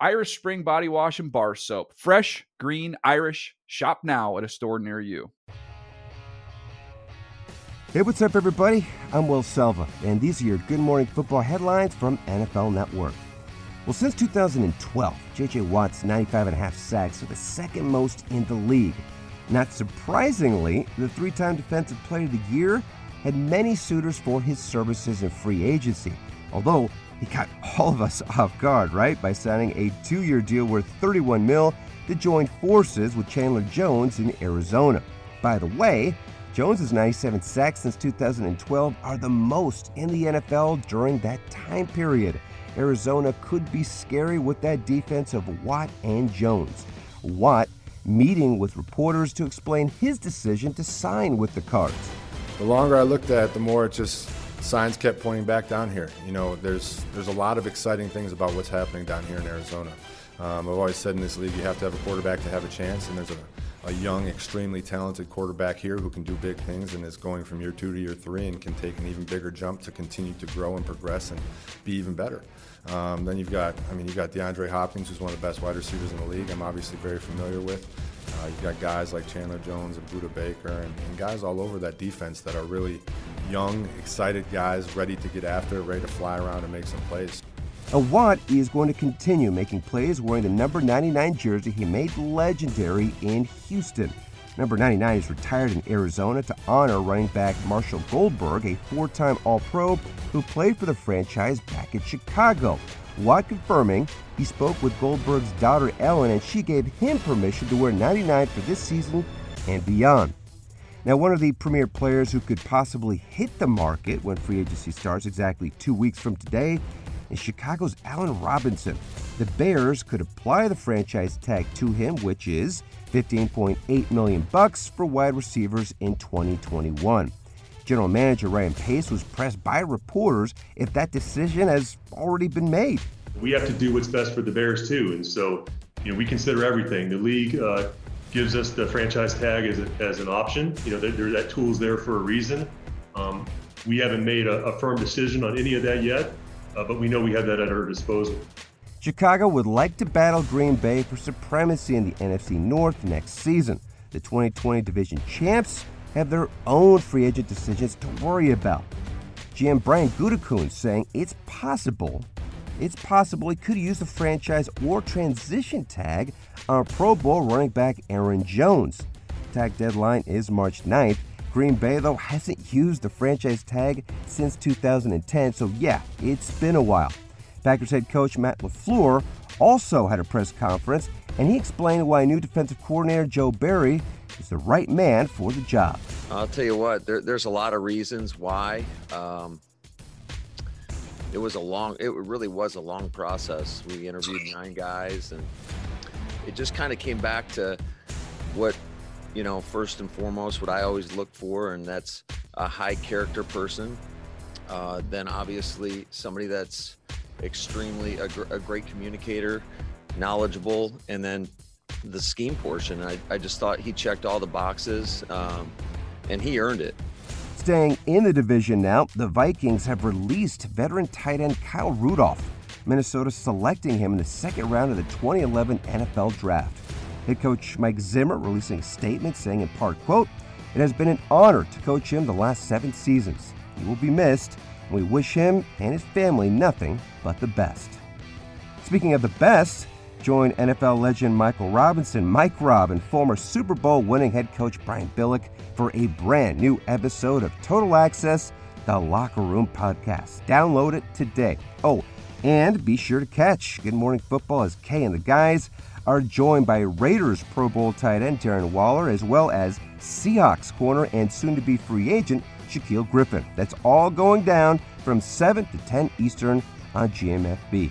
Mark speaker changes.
Speaker 1: Irish Spring Body Wash and Bar Soap. Fresh, green, Irish. Shop now at a store near you.
Speaker 2: Hey, what's up, everybody? I'm Will Selva, and these are your Good Morning Football headlines from NFL Network. Well, since 2012, J.J. Watt's 95 and a half sacks are the second most in the league. Not surprisingly, the three time Defensive Player of the Year had many suitors for his services in free agency, although he caught all of us off guard, right, by signing a two year deal worth 31 mil to join forces with Chandler Jones in Arizona. By the way, Jones's 97 sacks since 2012 are the most in the NFL during that time period. Arizona could be scary with that defense of Watt and Jones. Watt meeting with reporters to explain his decision to sign with the Cards.
Speaker 3: The longer I looked at it, the more it just signs kept pointing back down here. You know, there's there's a lot of exciting things about what's happening down here in Arizona. Um, I've always said in this league you have to have a quarterback to have a chance, and there's a, a young, extremely talented quarterback here who can do big things and is going from year two to year three and can take an even bigger jump to continue to grow and progress and be even better. Um, then you've got, I mean, you've got DeAndre Hopkins, who's one of the best wide receivers in the league. I'm obviously very familiar with. Uh, you've got guys like Chandler Jones and Budda Baker and, and, guys all over that defense that are really young, excited guys, ready to get after it, ready to fly around and make some plays.
Speaker 2: Watt is going to continue making plays wearing the number 99 jersey he made legendary in Houston. Number 99 is retired in Arizona to honor running back Marshall Goldberg, a four time All Pro who played for the franchise back in Chicago. Watt confirming he spoke with Goldberg's daughter Ellen and she gave him permission to wear 99 for this season and beyond. Now, one of the premier players who could possibly hit the market when free agency starts exactly two weeks from today is Chicago's Allen Robinson. The Bears could apply the franchise tag to him, which is 15.8 million bucks for wide receivers in 2021. General Manager Ryan Pace was pressed by reporters if that decision has already been made.
Speaker 4: We have to do what's best for the Bears too, and so you know we consider everything. The league uh, gives us the franchise tag as, a, as an option. You know that that tool's there for a reason. Um, we haven't made a, a, firm decision on any of that yet, uh, but we know we have that at our disposal.
Speaker 2: Chicago would like to battle Green Bay for supremacy in the NFC North next season. The 2020 division champs have their own free agent decisions to worry about. GM Brian Gutekunst saying it's possible, it's possible he could use the franchise or transition tag on Pro Bowl running back Aaron Jones. Tag deadline is March 9th. Green Bay, though, hasn't used the franchise tag since 2010, so yeah, it's been a while. Packers head coach Matt LaFleur also had a press conference, and he explained why new defensive coordinator Joe Barry is the right man for the job.
Speaker 5: I'll tell you what, there, there's a lot of reasons why. Um, it was a long, it really was a long process. We interviewed nine guys, and it just kind of came back to what, you know, first and foremost, what I always look for, and that's a high character person. Uh, then obviously somebody that's extremely a, gr- a great communicator, knowledgeable, and then the scheme portion. I, I just thought he checked all the boxes, um, and he earned it.
Speaker 2: Staying in the division now, the Vikings have released veteran tight end Kyle Rudolph. Minnesota selecting him in the second round of the 2011 NFL Draft. Head coach Mike Zimmer releasing a statement saying in part, quote, It has been an honor to coach him the last seven seasons. He will be missed, and we wish him and his family nothing but the best. Speaking of the best, join NFL legend Michael Robinson, Mike Rob, and former Super Bowl winning head coach Brian Billick for a brand new episode of Total Access, the Locker Room Podcast. Download it today. Oh, and be sure to catch Good Morning Football as Kay and the guys are joined by Raiders Pro Bowl tight end Darren Waller, as well as Seahawks corner and soon to be free agent Shaquill Griffin. That's all going down from 7 to 10 Eastern on GMFB.